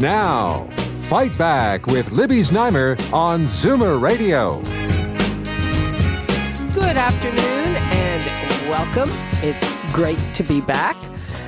Now, Fight Back with Libby Znaimer on Zoomer Radio. Good afternoon and welcome. It's great to be back.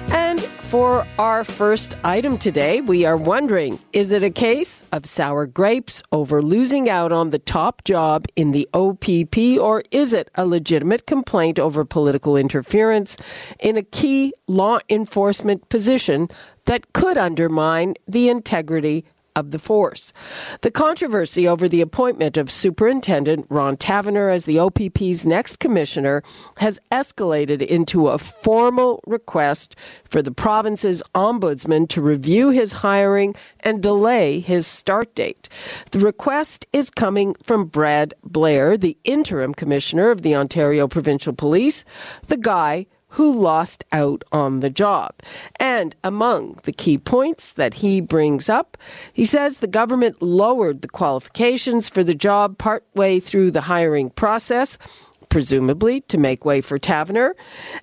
And for our first item today, we are wondering is it a case of sour grapes over losing out on the top job in the OPP, or is it a legitimate complaint over political interference in a key law enforcement position that could undermine the integrity of the force. The controversy over the appointment of Superintendent Ron Taverner as the OPP's next commissioner has escalated into a formal request for the province's ombudsman to review his hiring and delay his start date. The request is coming from Brad Blair, the interim commissioner of the Ontario Provincial Police, the guy who lost out on the job. And among the key points that he brings up, he says the government lowered the qualifications for the job partway through the hiring process. Presumably to make way for Taverner,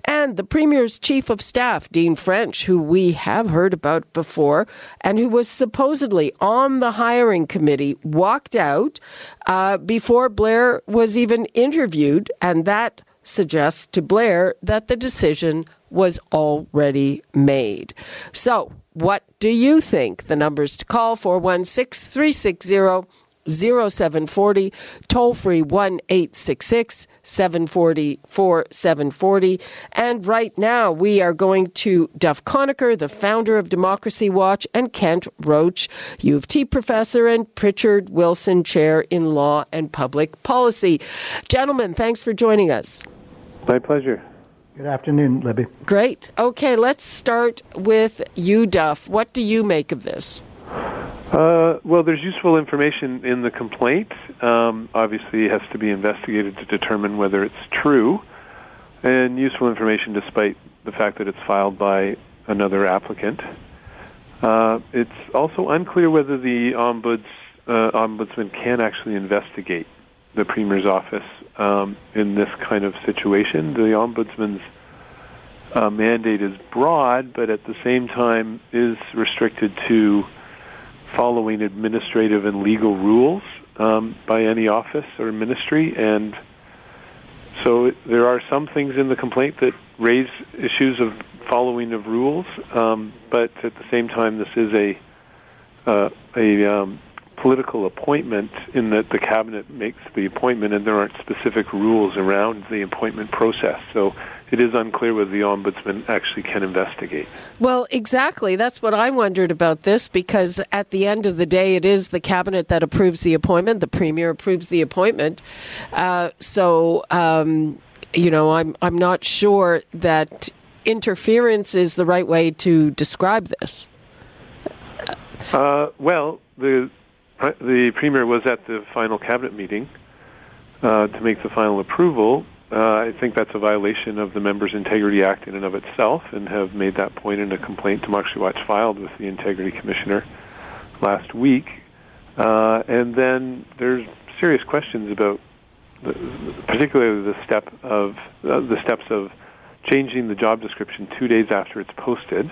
and the Premier's Chief of Staff, Dean French, who we have heard about before, and who was supposedly on the hiring committee, walked out uh, before Blair was even interviewed, and that suggests to Blair that the decision was already made. So, what do you think? The numbers to call 416 360 0740, toll free 1 866 740 4740. And right now, we are going to Duff Conacher, the founder of Democracy Watch, and Kent Roach, U of T professor and Prichard Wilson chair in law and public policy. Gentlemen, thanks for joining us. My pleasure. Good afternoon, Libby. Great. Okay, let's start with you, Duff. What do you make of this? Uh, well, there's useful information in the complaint. Um, obviously, it has to be investigated to determine whether it's true, and useful information despite the fact that it's filed by another applicant. Uh, it's also unclear whether the ombuds, uh, ombudsman can actually investigate the premier's office um, in this kind of situation. The ombudsman's uh, mandate is broad, but at the same time is restricted to following administrative and legal rules um, by any office or ministry. And so there are some things in the complaint that raise issues of following of rules, um, but at the same time, this is a uh, a um, political appointment in that the cabinet makes the appointment and there aren't specific rules around the appointment process. So it is unclear whether the ombudsman actually can investigate. Well, exactly. That's what I wondered about this because at the end of the day, it is the cabinet that approves the appointment. The premier approves the appointment. Uh, so, um, you know, I'm I'm not sure that interference is the right way to describe this. Uh, well, the the premier was at the final cabinet meeting uh, to make the final approval. Uh, I think that's a violation of the Members' Integrity Act in and of itself, and have made that point in a complaint Democracy Watch filed with the Integrity Commissioner last week. Uh, and then there's serious questions about, the, particularly the step of uh, the steps of changing the job description two days after it's posted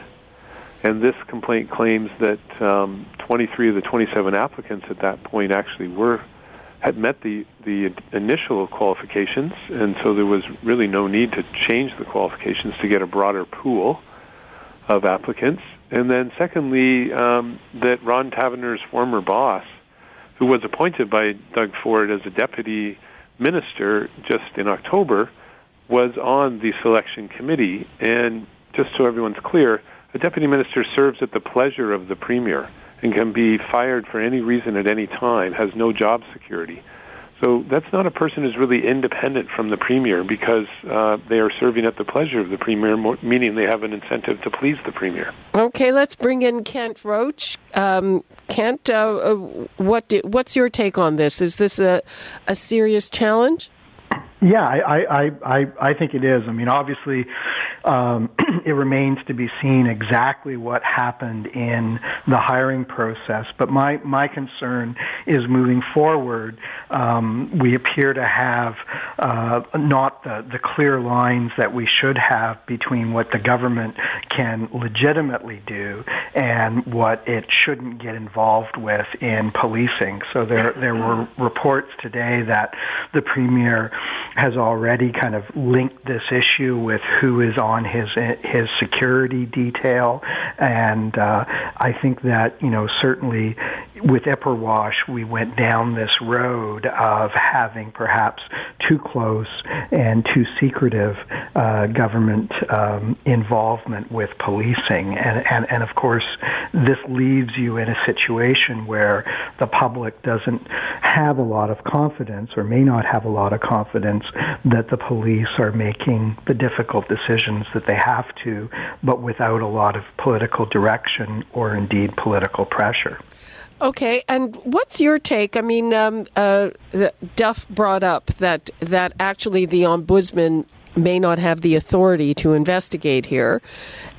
and this complaint claims that um, 23 of the 27 applicants at that point actually were had met the the initial qualifications, and so there was really no need to change the qualifications to get a broader pool of applicants. And then, secondly, um, that Ron Taverner's former boss, who was appointed by Doug Ford as a deputy minister just in October, was on the selection committee. And just so everyone's clear, a deputy minister serves at the pleasure of the premier and can be fired for any reason at any time, has no job security. So that's not a person who's really independent from the premier because uh, they are serving at the pleasure of the premier, meaning they have an incentive to please the premier. Okay, let's bring in Kent Roach. Um, Kent, uh, uh, what do, what's your take on this? Is this a, a serious challenge? Yeah, I, I, I, I think it is. I mean, obviously, um, it remains to be seen exactly what happened in the hiring process. But my, my concern is moving forward, um, we appear to have uh, not the, the clear lines that we should have between what the government can legitimately do and what it shouldn't get involved with in policing. So there, there were reports today that the premier has already kind of linked this issue with who is on his his security detail, and uh, I think that you know certainly with Ipperwash we went down this road of having perhaps too close and too secretive uh, government um, involvement with policing, and, and and of course this leaves you in a situation where the public doesn't have a lot of confidence or may not have a lot of confidence that the police are making the difficult decisions that they have to, but without a lot of political direction or indeed political pressure. Okay, and what's your take? I mean, um, uh, Duff brought up that that actually the ombudsman may not have the authority to investigate here,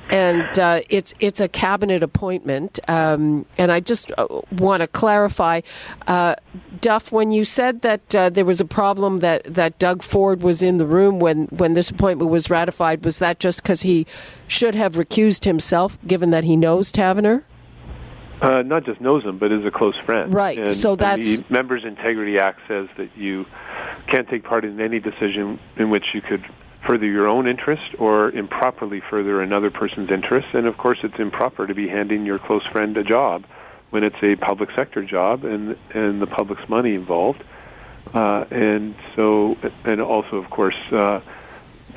and uh, it's it's a cabinet appointment. Um, and I just uh, want to clarify, uh, Duff, when you said that uh, there was a problem that, that Doug Ford was in the room when when this appointment was ratified, was that just because he should have recused himself, given that he knows Taverner? Uh, not just knows him, but is a close friend. Right. And, so that's the Members Integrity Act says that you can't take part in any decision in which you could further your own interest or improperly further another person's interest. And of course, it's improper to be handing your close friend a job when it's a public sector job and and the public's money involved. Uh, and so, and also, of course, uh,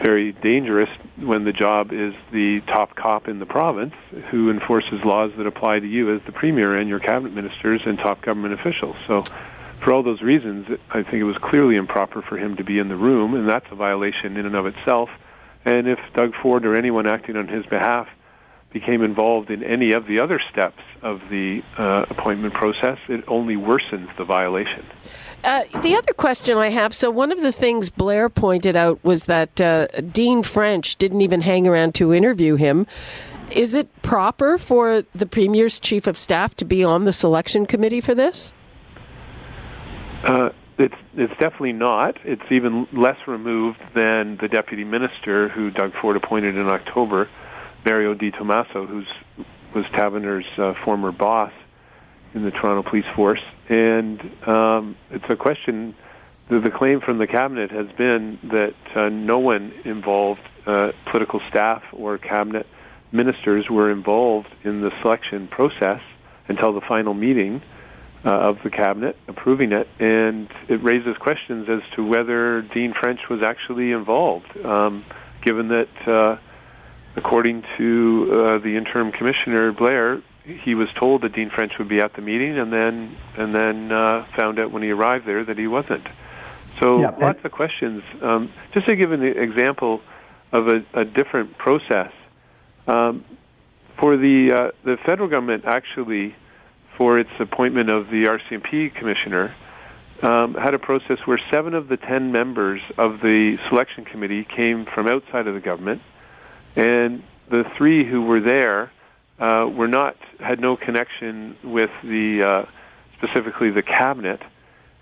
very dangerous when the job is the top cop in the province who enforces laws that apply to you as the premier and your cabinet ministers and top government officials. So for all those reasons, I think it was clearly improper for him to be in the room, and that's a violation in and of itself. And if Doug Ford or anyone acting on his behalf became involved in any of the other steps of the uh, appointment process, it only worsens the violation. Uh, the other question I have so, one of the things Blair pointed out was that uh, Dean French didn't even hang around to interview him. Is it proper for the Premier's Chief of Staff to be on the selection committee for this? Uh, it's it's definitely not. It's even less removed than the deputy minister who Doug Ford appointed in October, Mario Di Tommaso, who was Taverner's uh, former boss in the Toronto Police Force, and um, it's a question. The, the claim from the cabinet has been that uh, no one involved, uh, political staff or cabinet ministers, were involved in the selection process until the final meeting uh, of the cabinet approving it, and it raises questions as to whether Dean French was actually involved, um, given that, uh, according to uh, the interim commissioner Blair, he was told that Dean French would be at the meeting, and then and then uh, found out when he arrived there that he wasn't. So yeah, lots of questions. Um, just to give an example of a, a different process, um, for the uh, the federal government actually for its appointment of the RCMP commissioner um, had a process where seven of the ten members of the selection committee came from outside of the government, and the three who were there uh, were not had no connection with the uh, specifically the cabinet,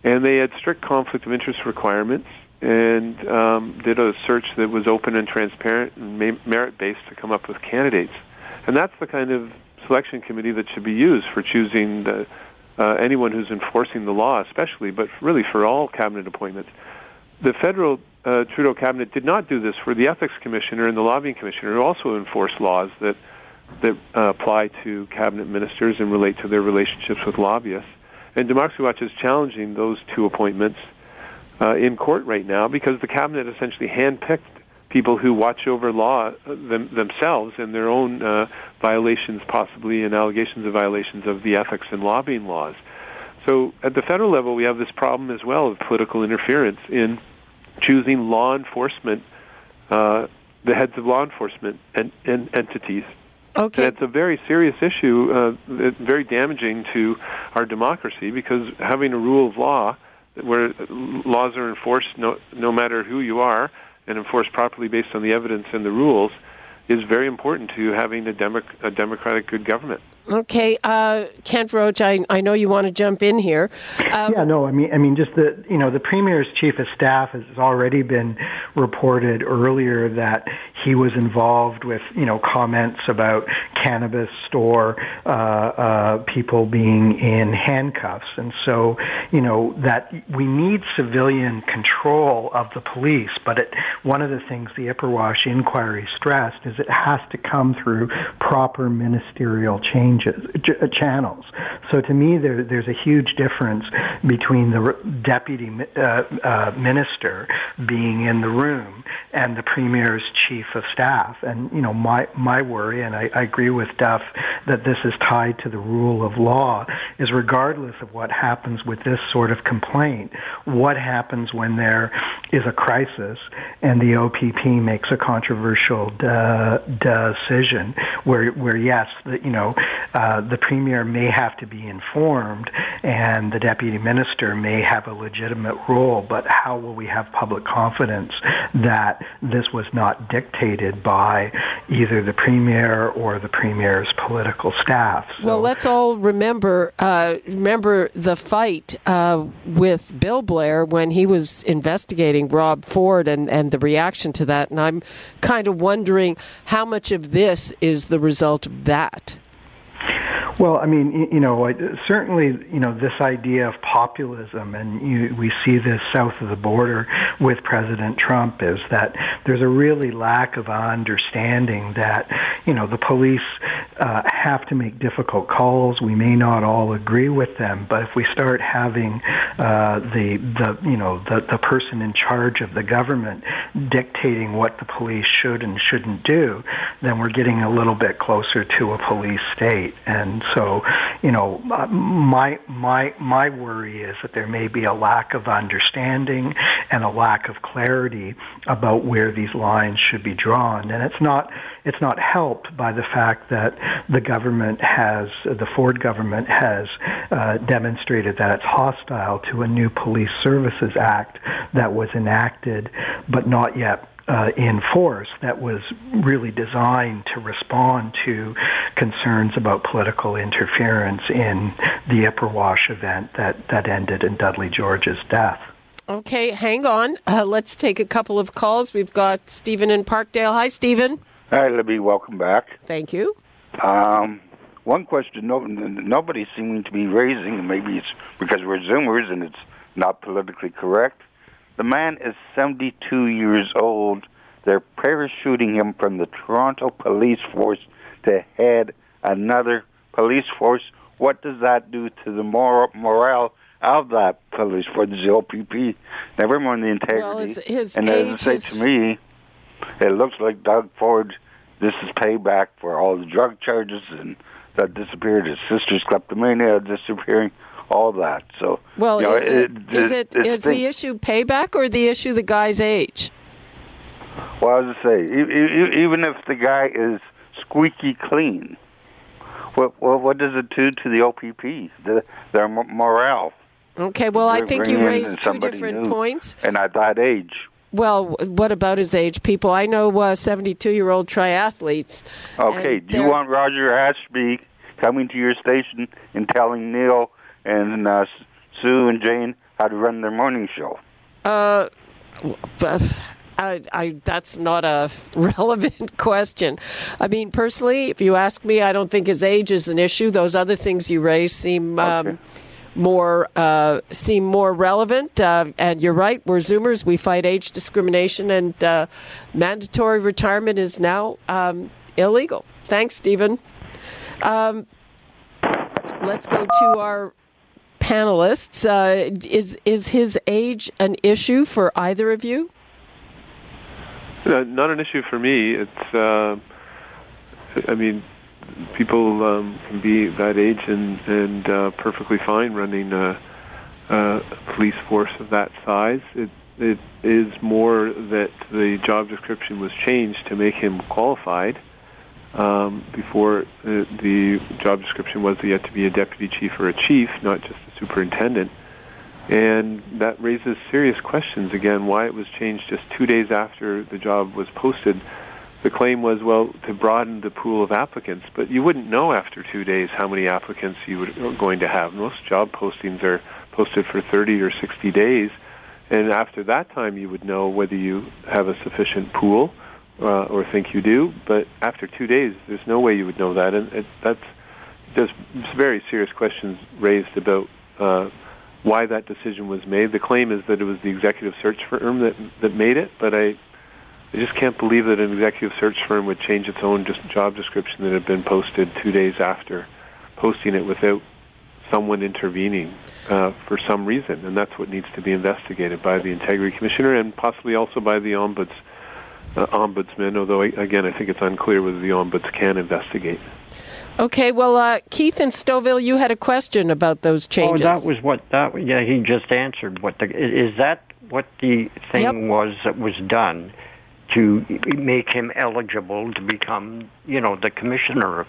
and they had strict conflict of interest requirements and um, did a search that was open and transparent and merit based to come up with candidates. And that's the kind of selection committee that should be used for choosing the, uh, anyone who's enforcing the law, especially, but really for all cabinet appointments. The federal uh, Trudeau cabinet did not do this for the ethics commissioner and the lobbying commissioner, who also enforce laws that that uh, apply to cabinet ministers and relate to their relationships with lobbyists. And Democracy Watch is challenging those two appointments uh, in court right now because the cabinet essentially handpicked people who watch over law uh, them, themselves and their own uh, violations, possibly, and allegations of violations of the ethics and lobbying laws. So at the federal level, we have this problem as well of political interference in choosing law enforcement, uh, the heads of law enforcement and, and entities Okay. A very serious issue, uh, very damaging to our democracy because having a rule of law where laws are enforced no, no matter who you are and enforced properly based on the evidence and the rules is very important to having a, demo- a democratic good government. Okay, uh, Kent Roach, I, I know you want to jump in here. Um, yeah, no, I mean, I mean, just the you know, the premier's chief of staff has already been reported earlier that he was involved with you know comments about cannabis store uh, uh, people being in handcuffs, and so you know that we need civilian control of the police. But it, one of the things the Ipperwash inquiry stressed is it has to come through proper ministerial changes ch- channels. So to me, there, there's a huge difference between the deputy uh, uh, minister being in the room and the premier's chief of staff. And you know, my my worry, and I, I agree with Duff that this is tied to the rule of law, is regardless of what happens with this sort of complaint, what happens when there is a crisis and the OPP makes a controversial de- decision where where yes, the, you know, uh, the premier may have to be informed and the deputy minister may have a legitimate role, but how will we have public confidence that this was not dictated by either the premier or the premier's political staff? So, well, let's all remember uh, remember the fight uh, with Bill Blair when he was investigating Rob Ford and, and the reaction to that, and I'm kind of wondering how much of this is the result of that. Well, I mean, you know, certainly, you know, this idea of populism, and you, we see this south of the border with President Trump, is that there's a really lack of understanding that, you know, the police uh, have to make difficult calls. We may not all agree with them, but if we start having uh, the the you know the the person in charge of the government dictating what the police should and shouldn't do, then we're getting a little bit closer to a police state, and so, you know, uh, my my my worry is that there may be a lack of understanding and a lack of clarity about where these lines should be drawn, and it's not it's not helped by the fact that the government has the Ford government has uh, demonstrated that it's hostile to a new Police Services Act that was enacted but not yet uh, in force that was really designed to respond to concerns about political interference in the Ipperwash event that, that ended in Dudley George's death. Okay, hang on. Uh, let's take a couple of calls. We've got Stephen in Parkdale. Hi, Stephen. Hi, Libby. Welcome back. Thank you. Um, one question no, nobody seems to be raising, maybe it's because we're Zoomers and it's not politically correct the man is 72 years old. They're parachuting him from the Toronto police force to head another police force. What does that do to the moral, morale of that police force, the OPP? Never mind the integrity. Well, his, his and as I say to me, it looks like Doug Ford. This is payback for all the drug charges and that disappeared. His sister's kleptomania disappearing all of that. So well, you know, is it, it is it is the issue payback or the issue the guy's age? Well, I was to say, even if the guy is squeaky clean, what what, what does it do to the OPP, the, their morale? Okay, well, I think you raised two different new, points. And at that age. Well, what about his age people? I know 72 uh, year old triathletes. Okay, do you want Roger Ashby coming to your station and telling Neil and uh, Sue and Jane how to run their morning show? Uh, I, I, that's not a relevant question. I mean, personally, if you ask me, I don't think his age is an issue. Those other things you raise seem um, okay. more uh, seem more relevant. Uh, and you're right, we're Zoomers. We fight age discrimination, and uh, mandatory retirement is now um, illegal. Thanks, Stephen. Um, let's go to our panelists. Uh, is is his age an issue for either of you? Uh, not an issue for me. It's. Uh, I mean, people um, can be that age and and uh, perfectly fine running a, a police force of that size. It it is more that the job description was changed to make him qualified Um, before the, the job description was had to be a deputy chief or a chief, not just a superintendent. And that raises serious questions again why it was changed just two days after the job was posted. The claim was, well, to broaden the pool of applicants, but you wouldn't know after two days how many applicants you were going to have. Most job postings are posted for 30 or 60 days, and after that time you would know whether you have a sufficient pool uh, or think you do. But after two days, there's no way you would know that, and it, that's just very serious questions raised about uh, why that decision was made. The claim is that it was the executive search firm that that made it, but I I just can't believe that an executive search firm would change its own just job description that had been posted two days after posting it without someone intervening uh, for some reason, and that's what needs to be investigated by the integrity commissioner and possibly also by the ombuds uh, ombudsman. Although again, I think it's unclear whether the ombuds can investigate. Okay, well, uh, Keith and Stouffville, you had a question about those changes. Oh, that was what that. Yeah, he just answered. What the is that? What the thing Yep. was that was done to make him eligible to become, you know, the commissioner of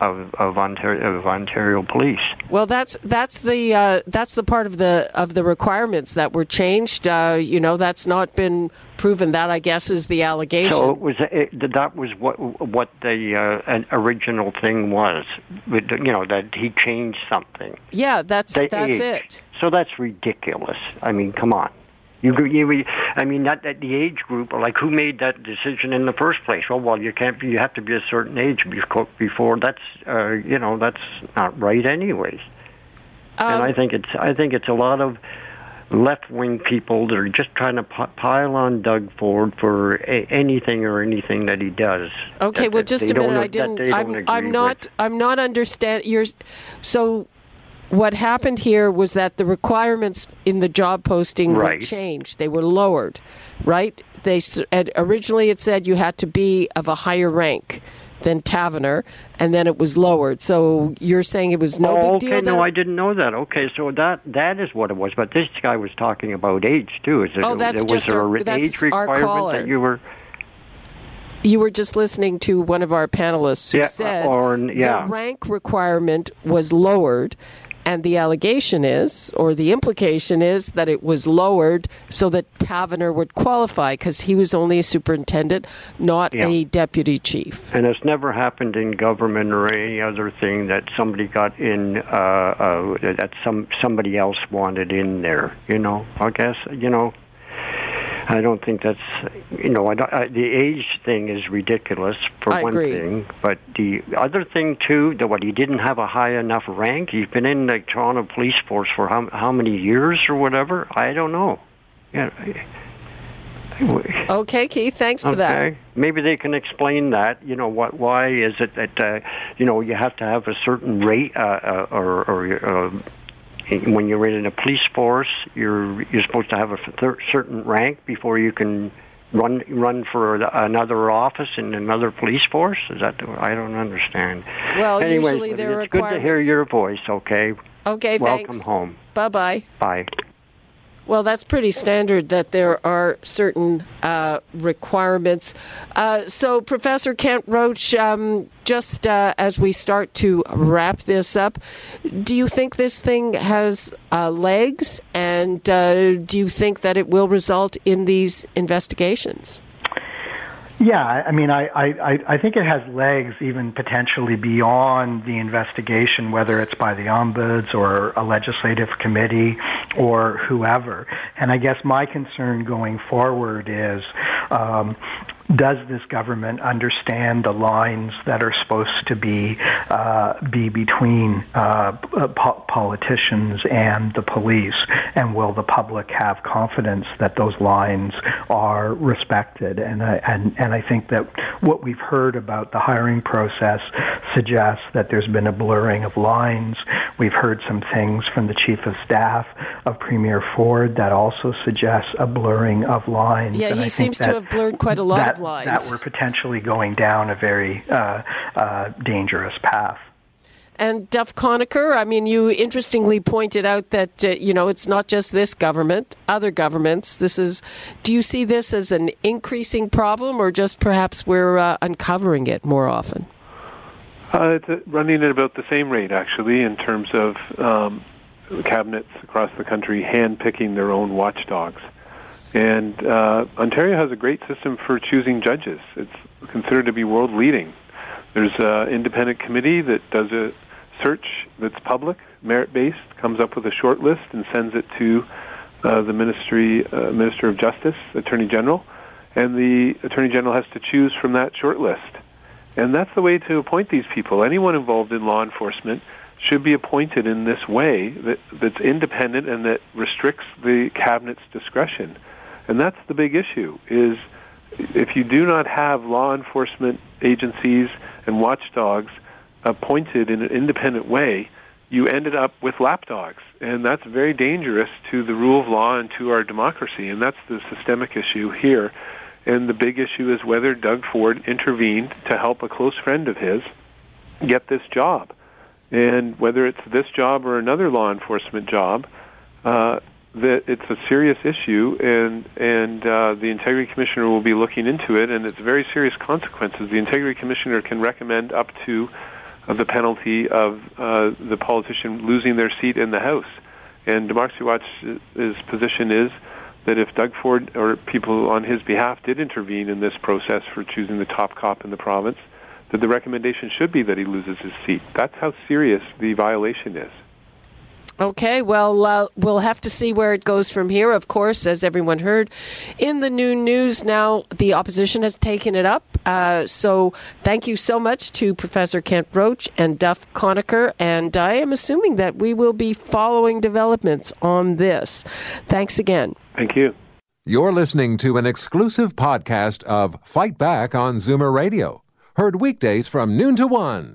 of, of Ontario of Ontario Police. Well, that's that's the uh, that's the part of the of the requirements that were changed. Uh, you know, that's not been proven. That I guess is the allegation. So it was it, that was what what the uh, an original thing was. You know that he changed something. yeah, that's The that's age. it. So that's ridiculous. I mean, come on. You, you, I mean, not that the age group, like who made that decision in the first place? Oh, well, you can't. be You have to be a certain age before. Before that's, uh, you know, that's not right, anyways. and Um, I think it's, I think it's a lot of left-wing people that are just trying to pi- pile on Doug Ford for a- anything or anything that he does. Okay, that- well, just a minute. I didn't. I'm, I'm not. with. I'm not understand. You're. So, what happened here was that the requirements in the job posting were Right. changed. They were lowered, right? They originally it said you had to be of a higher rank than Taverner, and then it was lowered. So you're saying it was no oh, big okay. deal. No. I didn't know that. Okay, so that that is what it was. But this guy was talking about age too. Is it, Oh, that's was just there our- that's age our requirement caller. that you were? You were just listening to one of our panelists who Yeah, uh, said or- yeah. the rank requirement was lowered, and the allegation is, or the implication is, that it was lowered so that Taverner would qualify because he was only a superintendent, not Yeah. a deputy chief. And it's never happened in government or any other thing that somebody got in uh, uh, that some somebody else wanted in there. You know, I guess you know. I don't think that's you know I don't, I, the age thing is ridiculous for I one agree. thing, but the other thing too that what he didn't have a high enough rank. He's been in the Toronto Police Force for how how many years or whatever. I don't know. Yeah. Okay, Keith, thanks for that. Maybe they can explain that. You know, what? Why is it that uh, you know you have to have a certain rate, uh, uh, or, or uh, when you're in a police force, you're you're supposed to have a th- certain rank before you can run run for another office in another police force. Is that? I don't understand. Well, Anyways, usually there are it's good to hear your voice. Okay. Okay, thanks. Welcome thanks. home. Bye bye. Bye. Well, that's pretty standard that there are certain uh, requirements. Uh, so, Professor Kent Roach, um, just uh, as we start to wrap this up, do you think this thing has uh, legs, and uh, do you think that it will result in these investigations? Yeah, I mean, I, I- I think it has legs even potentially beyond the investigation, whether it's by the ombuds or a legislative committee or whoever. And I guess my concern going forward is um, does this government understand the lines that are supposed to be uh, be between uh, po- politicians and the police, and will the public have confidence that those lines are respected? And I, and and I think that what we've heard about the hiring process suggests that there's been a blurring of lines. We've heard some things from the chief of staff of Premier Ford that also suggests a blurring of lines. Yeah, And he seems to have blurred quite a lot that, of lines. That we're potentially going down a very uh, uh, dangerous path. And Duff Conacher, I mean, you interestingly pointed out that uh, you know it's not just this government; other governments. This is. Do you see this as an increasing problem, or just perhaps we're uh, uncovering it more often? Uh, it's uh, running at about the same rate, actually, in terms of um, cabinets across the country hand-picking their own watchdogs. And uh, Ontario has a great system for choosing judges. It's considered to be world leading. There's an independent committee that does a search that's public, merit based, comes up with a short list and sends it to uh, the Ministry uh, Minister of Justice, Attorney General, and the Attorney General has to choose from that short list. And that's the way to appoint these people. Anyone involved in law enforcement should be appointed in this way that, that's independent and that restricts the cabinet's discretion. And that's the big issue is if you do not have law enforcement agencies and watchdogs appointed in an independent way, you ended up with lapdogs. And that's very dangerous to the rule of law and to our democracy. And that's the systemic issue here. And the big issue is whether Doug Ford intervened to help a close friend of his get this job. And whether it's this job or another law enforcement job, uh, that it's a serious issue, and and uh, the integrity commissioner will be looking into it, and it's very serious consequences. The integrity commissioner can recommend up to uh, the penalty of uh, the politician losing their seat in the House. And Democracy Watch's position is that if Doug Ford or people on his behalf did intervene in this process for choosing the top cop in the province, that the recommendation should be that he loses his seat. That's how serious the violation is. Okay, well, uh, we'll have to see where it goes from here. Of course, as everyone heard in the new news, now the opposition has taken it up. Uh, so, thank you so much to Professor Kent Roach and Duff Conacher. And I am assuming that we will be following developments on this. Thanks again. Thank you. You're listening to an exclusive podcast of Fight Back on Zoomer Radio, heard weekdays from noon to one.